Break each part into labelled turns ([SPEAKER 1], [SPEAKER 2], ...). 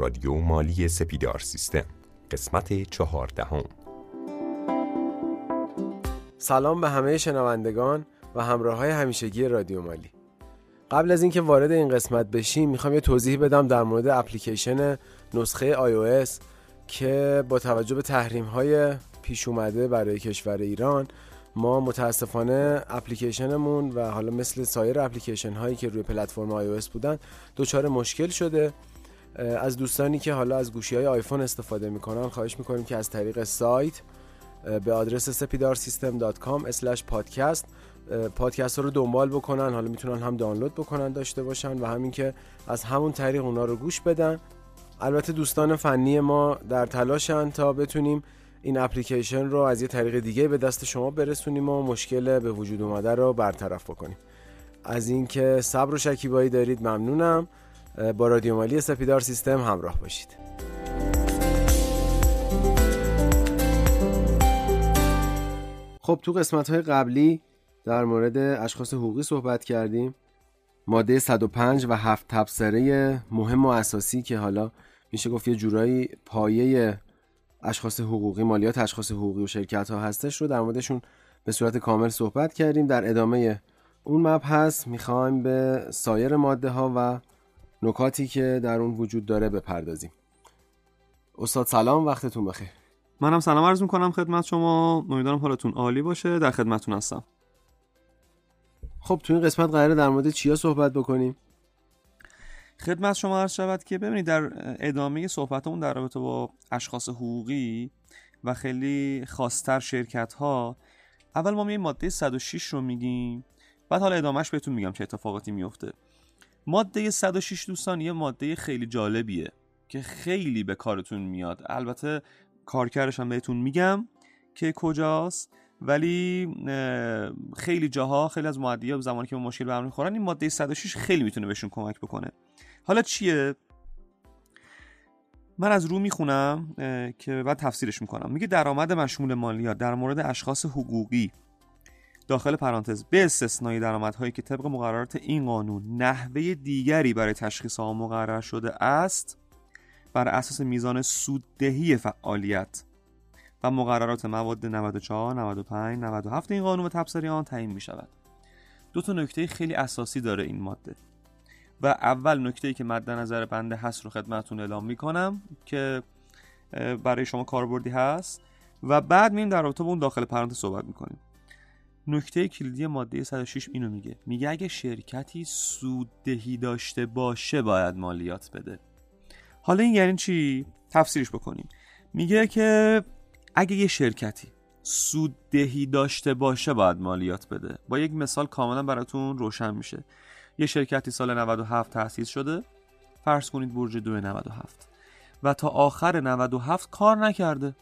[SPEAKER 1] رادیو مالی سپیدار سیستم. قسمت چهاردهم.
[SPEAKER 2] سلام به همه شنوندگان و همراه های همیشگی رادیو مالی. قبل از اینکه وارد این قسمت بشیم می‌خوام یه توضیح بدم در مورد اپلیکیشن نسخه iOS که با توجه به تحریم های پیش اومده برای کشور ایران ما متاسفانه اپلیکیشنمون و حالا مثل سایر اپلیکیشن هایی که روی پلتفرم iOS بودن دچار مشکل شده. از دوستانی که حالا از گوشی های آیفون استفاده می‌کنن خواهش می‌کنیم که از طریق سایت به آدرس sepidarsystem.com پادکست پادکست رو دنبال بکنن. حالا می‌تونن هم دانلود بکنن داشته باشن و همین که از همون طریق اونا رو گوش بدن. البته دوستان فنی ما در تلاشن تا بتونیم این اپلیکیشن رو از یه طریق دیگه به دست شما برسونیم و مشکل به وجود اومده رو برطرف بکنیم. از اینکه صبر و شکیبایی دارید ممنونم. با رادیو مالی سپیدار سیستم همراه باشید. خب تو قسمت های قبلی در مورد اشخاص حقوقی صحبت کردیم. ماده 105 و هفت تبصره مهم و اساسی که حالا میشه گفت یه جورایی پایه اشخاص حقوقی مالیات اشخاص حقوقی و شرکت ها هستش رو در موردشون به صورت کامل صحبت کردیم. در ادامه اون مبحث می‌خوایم به سایر ماده ها و نکاتی که در اون وجود داره بپردازیم. استاد سلام وقتتون بخیر.
[SPEAKER 3] منم سلام عرض می‌کنم خدمت شما. امیدوارم حالتون عالی باشه. در خدمتتون هستم.
[SPEAKER 2] خب تو این قسمت قراره در مورد چیا صحبت بکنیم؟
[SPEAKER 3] خدمت شما عرض شود که ببینید در ادامه صحبتمون در رابطه با اشخاص حقوقی و خیلی خاصتر شرکت ها اول ما میایم ماده 106 رو میگیم. بعد حالا ادامهش بهتون میگم چه اتفاقاتی میفته ماده 106 دوستان یه ماده خیلی جالبیه که خیلی به کارتون میاد. البته کارکردش هم بهتون میگم که کجاست ولی خیلی جاها خیلی از معدی‌ها زمانی که مشکل به می‌خورن این ماده 106 خیلی می‌تونه بهشون کمک بکنه. حالا چیه؟ من از رو می‌خونم که بعد تفسیرش می‌کنم. میگه درآمد مشمول مالیات در مورد اشخاص حقوقی. داخل پرانتز به استثنای درآمدهایی که طبق مقررات این قانون نحوه دیگری برای تشخیص آن مقرر شده است بر اساس میزان سوددهی فعالیت و مقررات مواد 94, 95, 97 این قانون و تبصری آن تعیین می شود. دو تا نکته خیلی اساسی داره این ماده و اول نکته که مد نظر بنده هست رو خدمتتون اعلام می کنم که برای شما کاربردی هست و بعد میریم در رابطه با اون داخل پرانتز صحبت می‌کنیم نکته کلیدی ماده 106 اینو میگه. میگه اگه شرکتی سوددهی داشته باشه باید مالیات بده. حالا این یعنی چی؟ تفسیرش بکنیم. میگه که اگه یه شرکتی سوددهی داشته باشه باید مالیات بده. با یک مثال کاملا براتون روشن میشه. یه شرکتی سال 97 تأسیس شده. فرض کنید برج 297 و تا آخر 97 کار نکرده.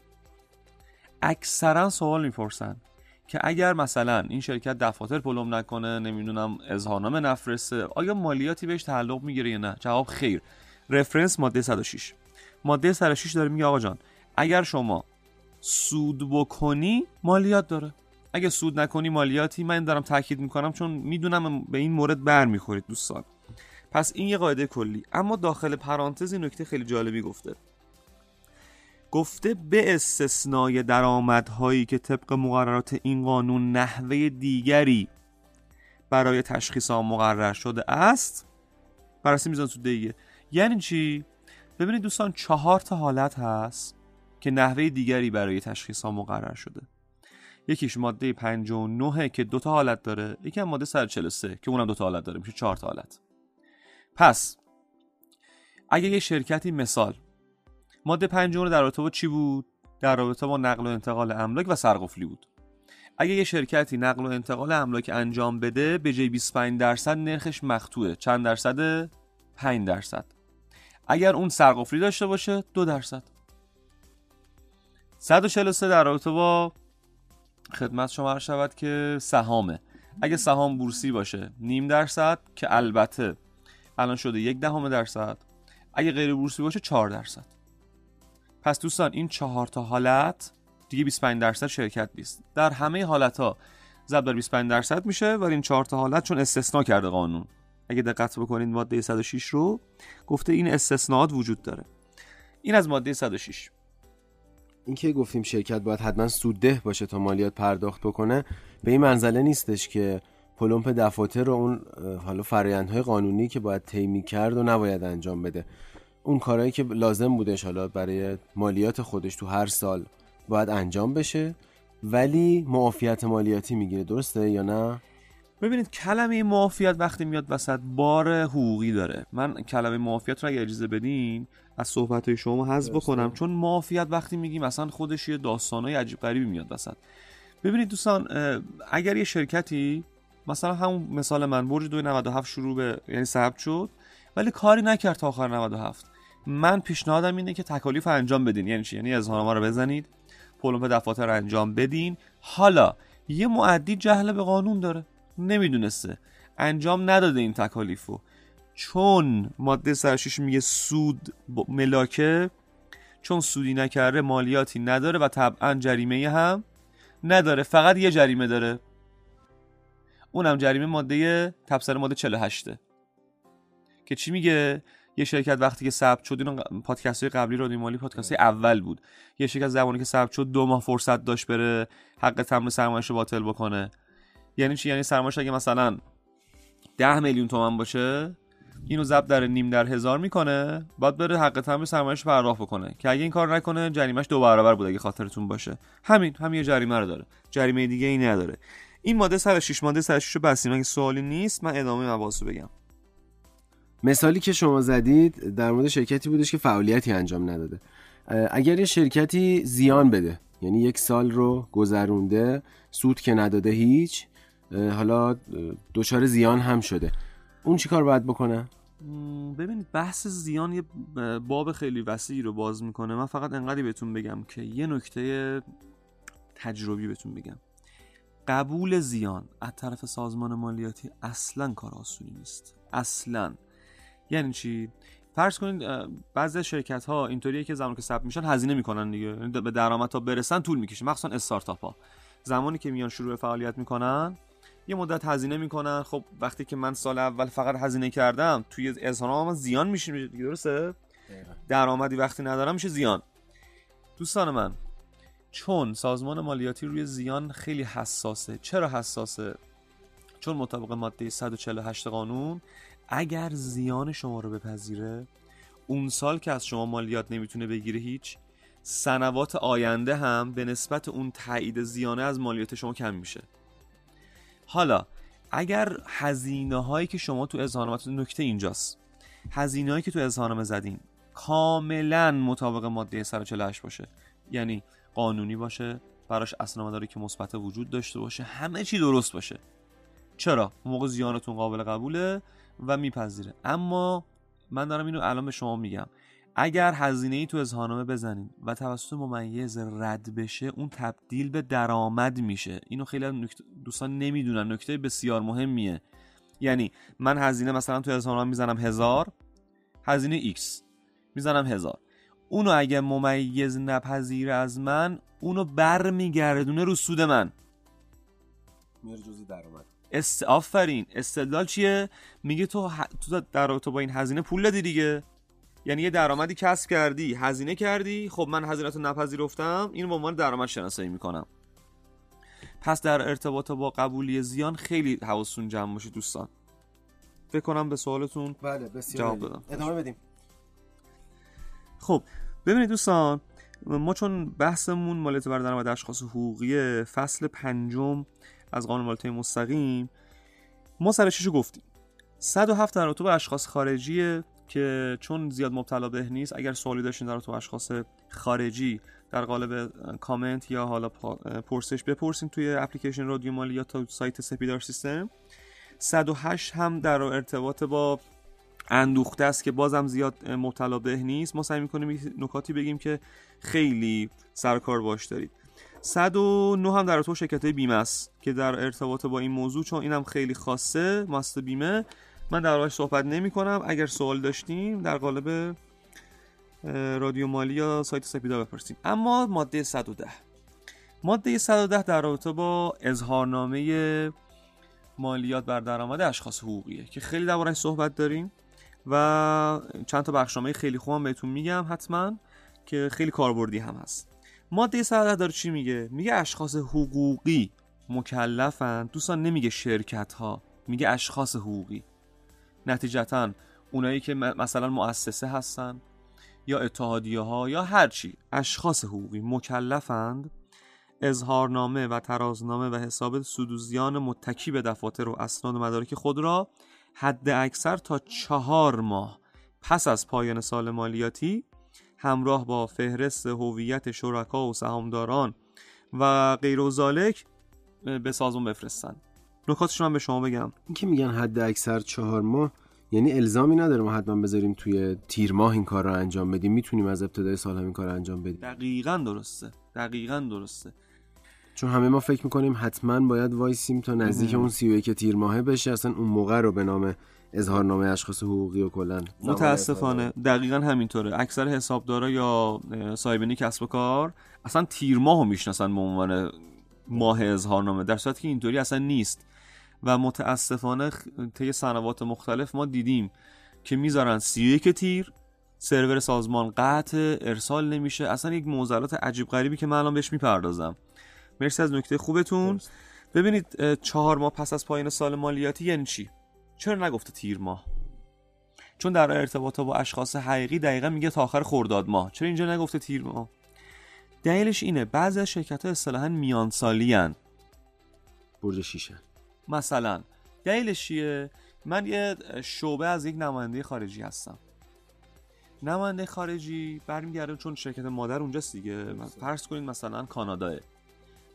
[SPEAKER 3] اکثرا سوال می‌پرسن. که اگر مثلا این شرکت دفاتر پلم نکنه نمی‌دونم اظهارنامه نفرسته آیا مالیاتی بهش تعلق می‌گیره یا نه؟ جواب خیر. رفرنس ماده 106 ماده 106 داره میگه آقا جان اگر شما سود بکنی مالیات داره. اگه سود نکنی مالیاتی من دارم تاکید می‌کنم چون می‌دونم به این مورد برمیخورید دوستان. پس این یه قاعده کلی. اما داخل پرانتز این نکته خیلی جالبی گفته. گفته به استثنای درآمدهایی که طبق مقررات این قانون نحوه دیگری برای تشخیص آن مقرر شده است بررسی میزان سود یعنی چی؟ ببینید دوستان چهار تا حالت هست که نحوه دیگری برای تشخیص ها مقرر شده. یکیش ماده 59 که دو تا حالت داره یکی هم ماده 143 که اونم دو تا حالت داره میشه چهار تا حالت. پس اگه یه شرکتی مثال ماده 59 در رابطه با چی بود؟ در رابطه با نقل و انتقال املاک و سرقفلی بود. اگه یه شرکتی نقل و انتقال املاک انجام بده به جای 25 درصد نرخش مختوه چند درصد؟ 5 درصد. اگر اون سرقفلی داشته باشه دو درصد. 143 در رابطه با خدمت شما عرض شود که سهامه. اگه سهام بورسی باشه نیم درصد که البته الان شده یک دهم درصد. اگه غیر بورسی باشه 4 درصد. پس دوستان این چهار تا حالت دیگه 25 درصد شرکت نیست. در همه حالت ها ضرب در 25 درصد میشه ولی این چهار تا حالت چون استثنا کرده قانون. اگه دقت بکنید ماده 106 رو گفته این استثناءات وجود داره. این از ماده 106
[SPEAKER 2] اینکه گفتیم شرکت باید حتما سودده باشه تا مالیات پرداخت بکنه به این منزله نیستش که پلمپ دفاتر و اون حالا فرایندهای قانونی که باید طی کرد و نباید انجام بده. اون کارهایی که لازم بودش حالا برای مالیات خودش تو هر سال باید انجام بشه ولی معافیت مالیاتی می‌گیره. درسته یا نه؟
[SPEAKER 3] ببینید کلمه معافیت وقتی میاد وسط بار حقوقی داره. من کلمه معافیت رو اگه اجازه بدین از صحبت های شما حذف بکنم. چون معافیت وقتی میگیم مثلا خودش یه داستانای عجیب غریبی میاد وسط. ببینید دوستان اگر یه شرکتی مثلا همون مثال من برج 297 شروع به یعنی ثبت شد ولی کاری نکرد تا آخر 97 من پیشنهادم اینه که تکالیف انجام بدین. یعنی چی؟ یعنی اظهارنامه رو بزنید. پلمپ دفاتر انجام بدین. حالا یه معدی جهل به قانون داره. نمی‌دونسته. انجام نداده این تکالیفو چون ماده 106 میگه سود ملاکه چون سودی نکرده مالیاتی نداره و طبعا جریمه هم نداره. فقط یه جریمه داره. اونم جریمه ماده تبصره ماده 48 که چی میگه؟ یه شرکت وقتی که ثبت شد این پادکست های قبلی رادیو مالی پادکست اول بود. یه شرکت زمانی که ثبت شد دو ماه فرصت داشت بره حق تمام سرمایه‌اش رو باطل بکنه. یعنی چی؟ یعنی سرمایه‌اش اگه مثلا 10 میلیون تومن باشه اینو ضرب در نیم در هزار می‌کنه بعد بره حق تمام سرمایه‌اش پرداخت بکنه. که اگه این کار نکنه جریمهش دو برابر بود اگه خاطرتون باشه. همین همین یه جریمه رو داره. جریمه دیگه ای نداره. این ماده 106 ماده 106 رو بسیم اگه سوالی نیست من ادامه مباحث بگم.
[SPEAKER 2] مثالی که شما زدید در مورد شرکتی بودش که فعالیتی انجام نداده. اگر یه شرکتی زیان بده یعنی یک سال رو گذرونده سود که نداده هیچ حالا دچار زیان هم شده. اون چیکار باید بکنه؟
[SPEAKER 3] ببینید بحث زیان یه باب خیلی وسیعی رو باز می‌کنه. من فقط انقدری بهتون بگم که یه نکته تجربی بهتون بگم. قبول زیان از طرف سازمان مالیاتی اصلا کار آسونی نیست. اصلا. یعنی چی؟ فرض کنید بعضی شرکت ها اینطوریه که زمانی که ثبت میشن هزینه می‌کنن دیگه. یعنی به درآمد تا برسن طول می‌کشه. مخصوصا استارتاپ ها زمانی که میان شروع فعالیت می‌کنن یه مدت هزینه می‌کنن. خب وقتی که من سال اول فقط هزینه کردم توی اظهارنامه زیان میشه. دیگه درسته؟ درآمدی وقتی ندارم میشه زیان. دوستان من چون سازمان مالیاتی روی زیان خیلی حساسه. چرا حساسه؟ چون مطابق ماده 148 قانون اگر زیان شما رو بپذیره اون سال که از شما مالیات نمی‌تونه بگیره هیچ سنوات آینده هم به نسبت اون تایید زیانه از مالیات شما کم میشه. حالا اگر هزینه هایی که شما تو اظهارنامه نکته اینجاست. هزینه هایی که تو اظهارنامه زدین کاملا مطابق ماده 148 باشه. یعنی قانونی باشه براش اسناد که مثبت وجود داشته باشه همه چی درست باشه. چرا؟ موقع زیانتون قابل قبوله. و میپذیره. اما من دارم اینو الان به شما میگم. اگر هزینه ای تو اظهارنامه بزنید و توسط ممیز رد بشه اون تبدیل به درآمد میشه. اینو خیلی دوستان نمی‌دونن. نکته بسیار مهمیه. یعنی من هزینه مثلا تو اظهارنامه می‌زنم هزار هزینه X می‌زنم هزار. اونو اگه ممیز نپذیره از من اونو برمیگردونه رو سود من.
[SPEAKER 2] میره جزی درآمد.
[SPEAKER 3] است... آفرین. استدلال چیه؟ میگه تو تو در رابطه با این هزینه پول دادی دیگه. یعنی یه درآمدی کسب کردی هزینه کردی. خب من هزینه رو نپذیرفتم. اینو به عنوان درآمد شناسایی می‌کنم. پس در ارتباط با قبولی زیان خیلی حواستون جمع باشه دوستان. فکر کنم به سوالتون
[SPEAKER 2] بله بسیار جواب بدم ادامه بدیم.
[SPEAKER 3] خب ببینید دوستان ما چون بحثمون مالیات بر درآمد اشخاص حقوقی فصل پنجم از قانون مالیات مستقیم ما سر رو گفتیم. 107 در رابطه اشخاص خارجی که چون زیاد مبتلا به نیست اگر سوالی داشتین در تو اشخاص خارجی در قالب کامنت یا حالا پرسش بپرسین توی اپلیکیشن رادیو مالی یا تا سایت سپیدار سیستم. 108 هم در ارتباط با اندوخته است که بازم زیاد مبتلا به نیست. ما سعی می‌کنیم نکاتی بگیم که خیلی سرکار باش دارید. 109 هم در تو شرکت بیمه است که در ارتباط با این موضوع چون اینم خیلی خاصه ماست بیمه. من در واقع صحبت نمی کنم اگر سوال داشتیم در قالب رادیو مالی یا سایت سپیدا بپرسیم اما ماده 110 ماده 110 در رابطه با اظهارنامه مالیات بر درآمد اشخاص حقوقیه که خیلی دربارش صحبت داریم و چند تا بخشنامه خیلی خوبم بهتون میگم حتما که خیلی کاربردی هم هست. ماده 110 چی میگه؟ میگه اشخاص حقوقی مکلفن. دوستان نمیگه شرکت ها میگه اشخاص حقوقی. نتیجتا اونایی که مثلا مؤسسه هستن یا اتحادیه ها یا هرچی اشخاص حقوقی مکلفند. اظهارنامه و ترازنامه و حساب سودوزیان متکی به دفاتر و اسناد و مدارک خود را حد اکثر تا چهار ماه پس از پایان سال مالیاتی همراه با فهرست هویت شرکا و سهامداران و غیر و به سازمان بفرستن. نکاتش من به شما بگم.
[SPEAKER 2] این که میگن حد اکثر چهار ماه یعنی الزامی نداره ما حتما بذاریم توی تیر ماه این کار رو انجام بدیم. می‌تونیم از ابتدای سال همین کار رو انجام بدیم.
[SPEAKER 3] دقیقا درسته. دقیقا درسته.
[SPEAKER 2] چون همه ما فکر می‌کنیم حتما باید وایسیم تا نزدیک اون سی و یک تیر ماهه بشه. اصلا اون موقع رو به نام اظهارنامه اشخاص حقوقی و کلا
[SPEAKER 3] متاسفانه دقیقا همینطوره. اکثر حسابدارا یا صاحبینی کسب و کار اصلا تیر ماهو می‌شناسن به عنوان ماه اظهارنامه در صورتی که اینطوری اصلا نیست. و متاسفانه طی سنوات مختلف ما دیدیم که می‌ذارن سی یک تیر سرور سازمان قطع ارسال نمیشه. اصلا یک موزلات عجیب غریبی که من الان بهش می‌پردازم. مرسی از نکته خوبتون. ببینید چهار ماه پس از پایان سال مالیاتی یعنی چی؟ چرا نگفته تیر ماه؟ چون در ارتباط با اشخاص حقیقی دقیقا میگه تا آخر خرداد ماه. چرا اینجا نگفته تیر ماه؟ دلیلش اینه بعضی از شرکت ها اصطلاحا میان سالی
[SPEAKER 2] برج شیشه.
[SPEAKER 3] مثلا دلیلش چیه؟ من یه شعبه از یک نماینده خارجی هستم. نماینده خارجی برمیگرده چون شرکت مادر اونجاست دیگه. فرض کنید مثلا کاناداه.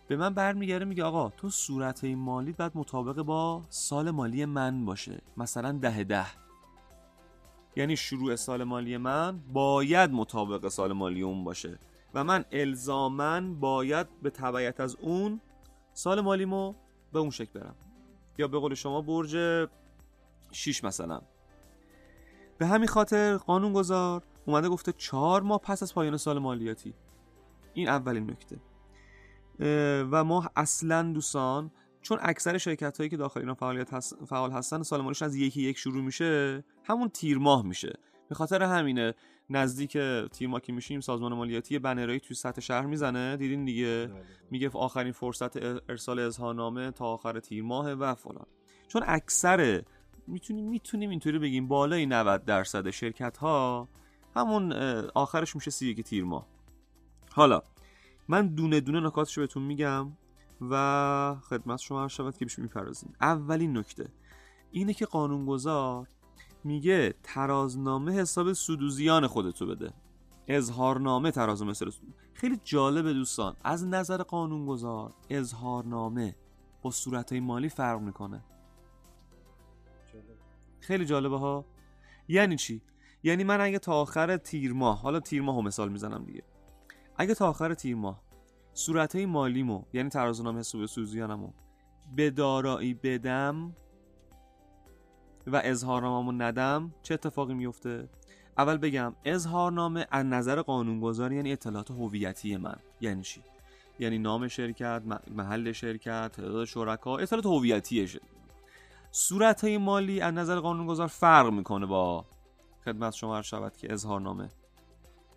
[SPEAKER 3] به من برمیگرده میگه آقا تو صورت مالی باید مطابق با سال مالی من باشه مثلا ده ده. یعنی شروع سال مالی من باید مطابق سال مالی اون باشه و من الزامن باید به تبعیت از اون سال مالیمو به اون شکل برم. یا به قول شما برج 6 مثلا. به همین خاطر قانون گذار اومده گفته چهار ماه پس از پایان سال مالیاتی. این اولین نکته. و ما اصلا دوستان چون اکثر شرکت هایی که داخل اینا فعالیت فعال هستن سال از یکی یک شروع میشه همون تیر ماه میشه. به خاطر همینه نزدیک تیر ماه که میشیم سازمان مالیاتی بنرایی توی سطح شهر می‌زنه. دیدین دیگه؟ بله. میگه آخرین فرصت ارسال اظهارنامه تا آخر تیر ماه و فلان. چون اکثر می‌تونیم می‌تونیم اینطوری بگیم بالای 90 درصد شرکت ها همون آخرش میشه سی تیر ماه. حالا من دونه دونه نکاتش بهتون میگم و خدمت شما هم شود که بیش میپرازیم اولین نکته اینه که قانونگذار میگه ترازنامه حساب سودوزیان خودتو بده. اظهارنامه ترازنامه مثل خیلی جالبه دوستان. از نظر قانونگذار اظهارنامه با صورت مالی فرق می‌کنه. خیلی جالبه ها. یعنی چی؟ یعنی من اگه تا آخر تیر ماه حالا تیر ماه مثال می‌زنم دیگه. اگه تا آخر تیر ماه صورت مالیمو یعنی ترازنامه حساب سوزیانمو به دارایی بدم و اظهارنامه‌مو ندم چه اتفاقی میفته اول بگم اظهارنامه از نظر قانونگذار یعنی اطلاعات هویتی من. یعنی چی؟ یعنی نام شرکت محل شرکت تعداد شرکا اطلاعات هویتیه صورت های مالی از نظر قانونگذار فرق می‌کنه با خدمت شما هر شود که اظهارنامه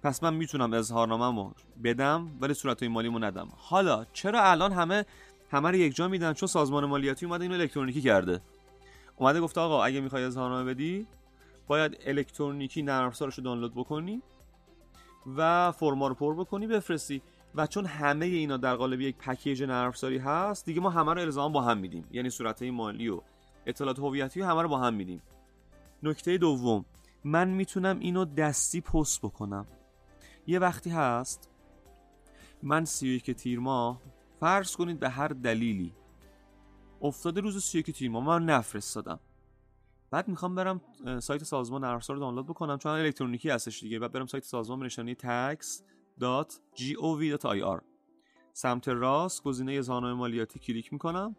[SPEAKER 3] پس من می‌تونم اظهارنامه‌مو بدم ولی صورت مالیمو ندم. حالا چرا الان همه همه رو یک جا میدن؟ چون سازمان مالیاتی اومده اینو الکترونیکی کرده. اومده گفته آقا اگه می‌خوای اظهارنامه بدی باید الکترونیکی نرم دانلود بکنی و فرما رو پر بکنی بفرستی. و چون همه اینا در قالب یک پکیج نرم هست دیگه ما همه رو الزام با هم میدیم. یعنی صورت مالی و اطلاعات هویتی همه رو با هم میدیم. نکته دوم من می‌تونم اینو دستی پست بکنم. یه وقتی هست من سی یک تیر ماه فرض کنید به هر دلیلی افتاده روز سی یک تیر ماه من نفرستادم. بعد می‌خوام برم سایت سازمان نرم رو دانلود بکنم چون الکترونیکی هستش دیگه. بعد برم سایت سازمان نشانی tax.gov.ir سمت راست گزینه اظهارنامه مالیاتی کلیک می‌کنم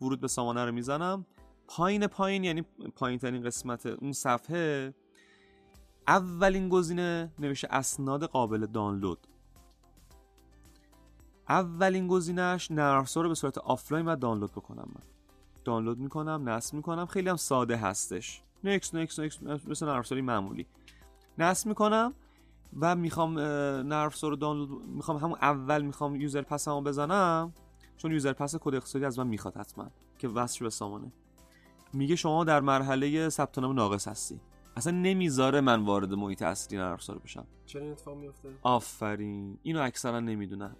[SPEAKER 3] ورود به سامانه رو می‌زنم. پایین پایین یعنی پایین ترین قسمت اون صفحه اولین گزینه نوشته اسناد قابل دانلود. اولین گزینهش نرم رو به صورت آفلاین و دانلود بکنم من. دانلود می‌کنم نصب می‌کنم خیلی هم ساده هستش. نکس نکس نکس مثل نرم معمولی. نصب می‌کنم و می‌خوام نرم رو دانلود می‌خوام همون اول می‌خوام user pass مو بزنم چون یوزر پس کد اقتصادی از من می‌خواد حتما که وصل به سامانه. میگه شما در مرحله ثبت نام ناقص هستی. اصلا نمی‌ذاره من وارد محیط اصلی نرم افزار بشم.
[SPEAKER 2] چرا این اتفاق میفته
[SPEAKER 3] آفرین. اینو اکثرا نمی‌دونم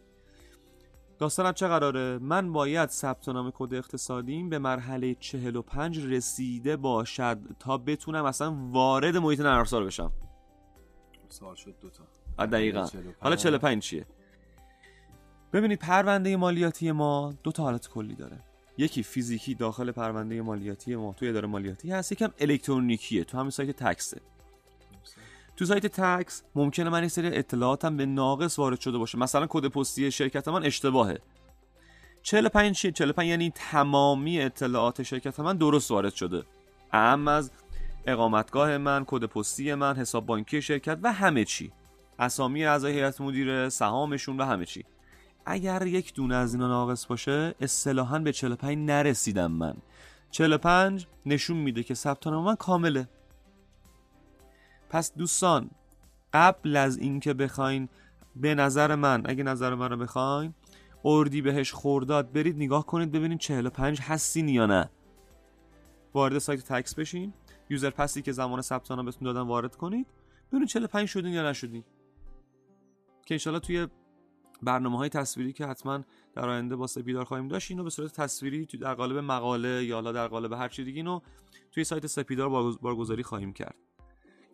[SPEAKER 3] داستانم چه قراره؟ من باید ثبت نام کد اقتصادیم به مرحله 45 رسیده باشد تا بتونم اصلا وارد محیط نرم افزار بشم.
[SPEAKER 2] سوال شد دوتا
[SPEAKER 3] دقیقا. حالا 45 چیه؟ ببینید پرونده مالیاتی ما دو تا حالت کلی داره. یکی فیزیکی داخل پرونده مالیاتی ما توی اداره مالیاتی هست یکم الکترونیکیه تو همین سایت تکسه. تو سایت تکس ممکنه من یه سری اطلاعاتم به ناقص وارد شده باشه. مثلا کد پستی شرکت من اشتباهه. 45 چیه 45 یعنی تمامی اطلاعات شرکت من درست وارد شده. اهم از اقامتگاه من کد پستی من حساب بانکی شرکت و همه چی. اسامی اعضای هیئت مدیره سهامشون و همه چی. اگر یک دونه از اینا ناقص باشه اصطلاحا به 45 نرسیدم من. 45 نشون میده که ثبت من کامله. پس دوستان قبل از اینکه بخواین به نظر من اگه نظر من رو بخواین اردی بهش خورداد برید نگاه کنید ببینید 45 هستین یا نه. وارد سایت تکس بشین. یوزر پسی که زمان ثبت نام بهتون دادن وارد کنید. ببینید 45 شدین یا نشدین. که انشالله توی برنامه های تصویری که حتما در آینده با سپیدار خواهیم داشت اینو به صورت تصویری در قالب مقاله یا حالا در قالب هر چی دیگه اینو توی سایت سپیدار بارگذاری خواهیم کرد.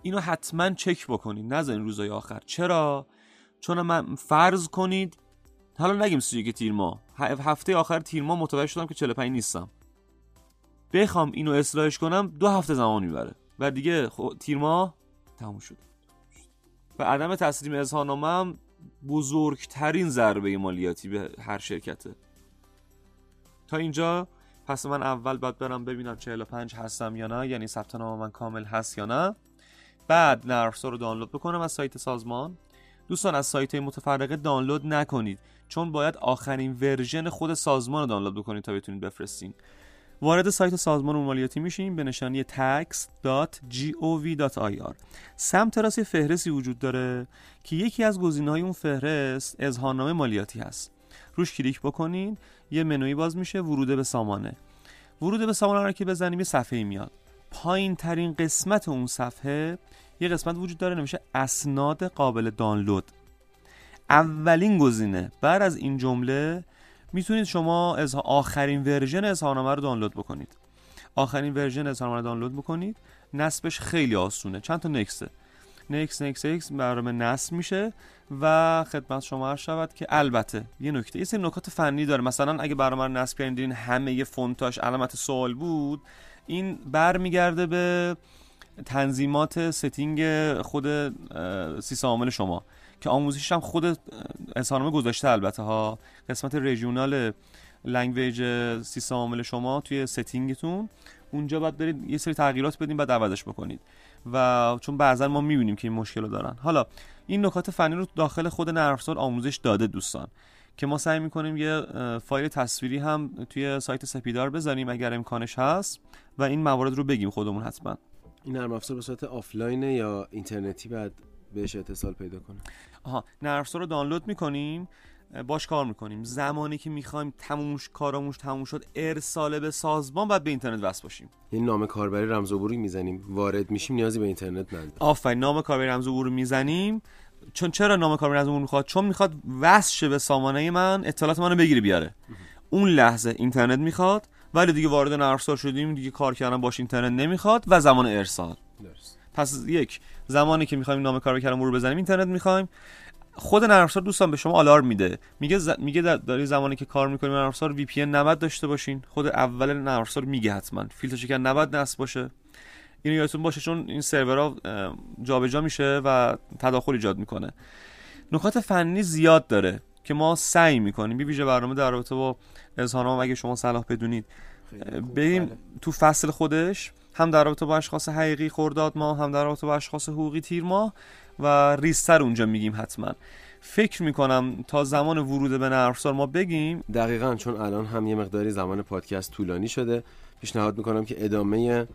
[SPEAKER 3] اینو حتما چک بکنید نذارین روزای آخر. چرا؟ چون من فرض کنید حالا نگیم سی تیر ماه. هفته آخر تیر ماه متوجه شدم که 45 نیستم. بخوام اینو اصلاحش کنم دو هفته زمان می‌بره. و دیگه تیر ماه تموم شد. و عدم تسلیم اظهارنامه هم بزرگترین ضربه مالیاتی به هر شرکته. تا اینجا پس من اول باید برم ببینم 45 هستم یا نه یعنی ثبت نام من کامل هست یا نه. بعد نرفسا رو دانلود بکنم از سایت سازمان. دوستان از سایت متفرقه دانلود نکنید چون باید آخرین ورژن خود سازمان رو دانلود بکنید تا بتونید بفرستین. وارد سایت سازمان مالیاتی میشیم به نشانی tax.gov.ir سمت راست فهرستی وجود داره که یکی از گزینه‌های اون فهرست اظهارنامه مالیاتی هست. روش کلیک بکنین یه منوی باز میشه ورود به سامانه. ورود به سامانه رو که بزنیم یه صفحه میاد. پایین ترین قسمت اون صفحه یه قسمت وجود داره نمیشه اسناد قابل دانلود. اولین گزینه. بعد از این جمله می‌تونید شما از آخرین version اظهارنامه رو دانلود بکنید. آخرین version اظهارنامه رو دانلود بکنید. نصبش خیلی آسونه. چند تا next ه next next next. برنامه نصب میشه و خدمت شما عرض شود که البته یه نکته یه سری نکات فنی داره. مثلا اگه برنامه نصب کردین همه یه فونتاش علامت سوال بود. این برمیگرده به تنظیمات setting خود سیستم عامل شما. که آموزشش هم خود اظهارنامه گذاشته البته ها. قسمت regional language سیستم عامل شما توی setting تون اونجا باید برید یه سری تغییرات بدین بعد عوضش بکنید. و چون بعضا ما می‌بینیم که این مشکل رو دارن. حالا این نکات فنی رو داخل خود نرم آموزش داده دوستان. که ما سعی می‌کنیم یه فایل تصویری هم توی سایت سپیدار بذاریم اگر امکانش هست و این موارد رو بگیم خودمون حتما.
[SPEAKER 2] این نرم افزار به صورت آفلاین یا اینترنتی بعد بهش اتصال پیدا کنه.
[SPEAKER 3] آها نرم رو دانلود می‌کنیم باش کار می‌کنیم. زمانی که می‌خوایم تمومش کاراموش تموم شد ارسال به سازمان بعد به اینترنت وصل باشیم.
[SPEAKER 2] این نام کاربری رمز عبوری می‌زنیم. وارد میشیم نیازی به اینترنت نداره
[SPEAKER 3] آفرین نام کاربری رمز عبوری می‌زنیم. چون چرا نام کاربری رمز عبوری می‌خواد؟ چون می‌خواد وصل شه به سامانه من اطلاعات منو بگیره بیاره. اون لحظه اینترنت می‌خواد ولی دیگه وارد نرم شدیم دیگه کار کردن باش اینترنت نمی‌خواد و زمان ارسال. درست. پس یک زمانی که می‌خوایم نام کار کردن رو بزنیم اینترنت می‌خوایم. خود نرم دوستان به شما آلارم میده. میگه ز... میگه داری زمانی که کار می‌کنیم نرم افزار وی پی 90 داشته باشین. خود اول نرم میگه حتما. فیلتر شکن 90 نصب باشه. اینو یادتون باشه چون این سرورها جابجا میشه و تداخل ایجاد می‌کنه. نکات فنی زیاد داره که ما سعی می‌کنیم. بی ویژه برنامه در رابطه با اظهارنامه اگه شما صلاح بدونید. بریم بله. تو فصل خودش. هم در رابطه با اشخاص حقیقی خورداد ما هم در رابطه با اشخاص حقوقی تیر ما و ریستر اونجا میگیم حتما. فکر می‌کنم تا زمان ورود به نرفسار ما بگیم.
[SPEAKER 2] دقیقا چون الان هم یه مقداری زمان پادکست طولانی شده پیشنهاد می‌کنم که ادامه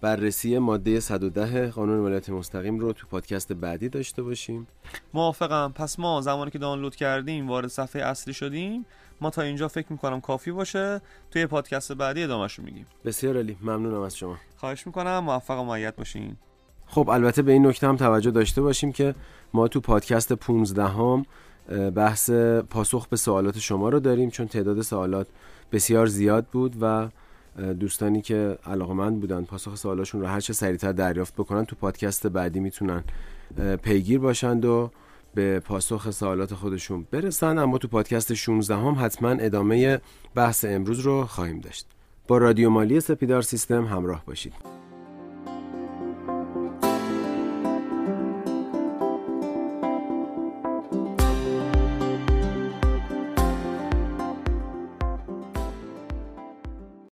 [SPEAKER 2] بررسی ماده 110 قانون ولایت مستقیم رو تو پادکست بعدی داشته باشیم.
[SPEAKER 3] موافقم. پس ما زمانی که دانلود کردیم وارد صفحه اصلی شدیم. ما تا اینجا فکر می‌کنم کافی باشه. توی پادکست بعدی ادامهش رو میگیم.
[SPEAKER 2] بسیار عالی. ممنونم از شما.
[SPEAKER 3] خواهش می‌کنم. موفق و معید باشین.
[SPEAKER 2] خب البته به این نکته هم توجه داشته باشیم که ما تو پادکست 15 هم بحث پاسخ به سوالات شما رو داریم چون تعداد سوالات بسیار زیاد بود و دوستانی که علاقمند بودن پاسخ سوالاشون رو هر چه سریعتر دریافت بکنن تو پادکست بعدی می‌تونن پیگیر باشند و به پاسخ سوالات خودشون برسن اما تو پادکست 16 هم حتما ادامه بحث امروز رو خواهیم داشت. با رادیو مالی سپیدار سیستم همراه باشید.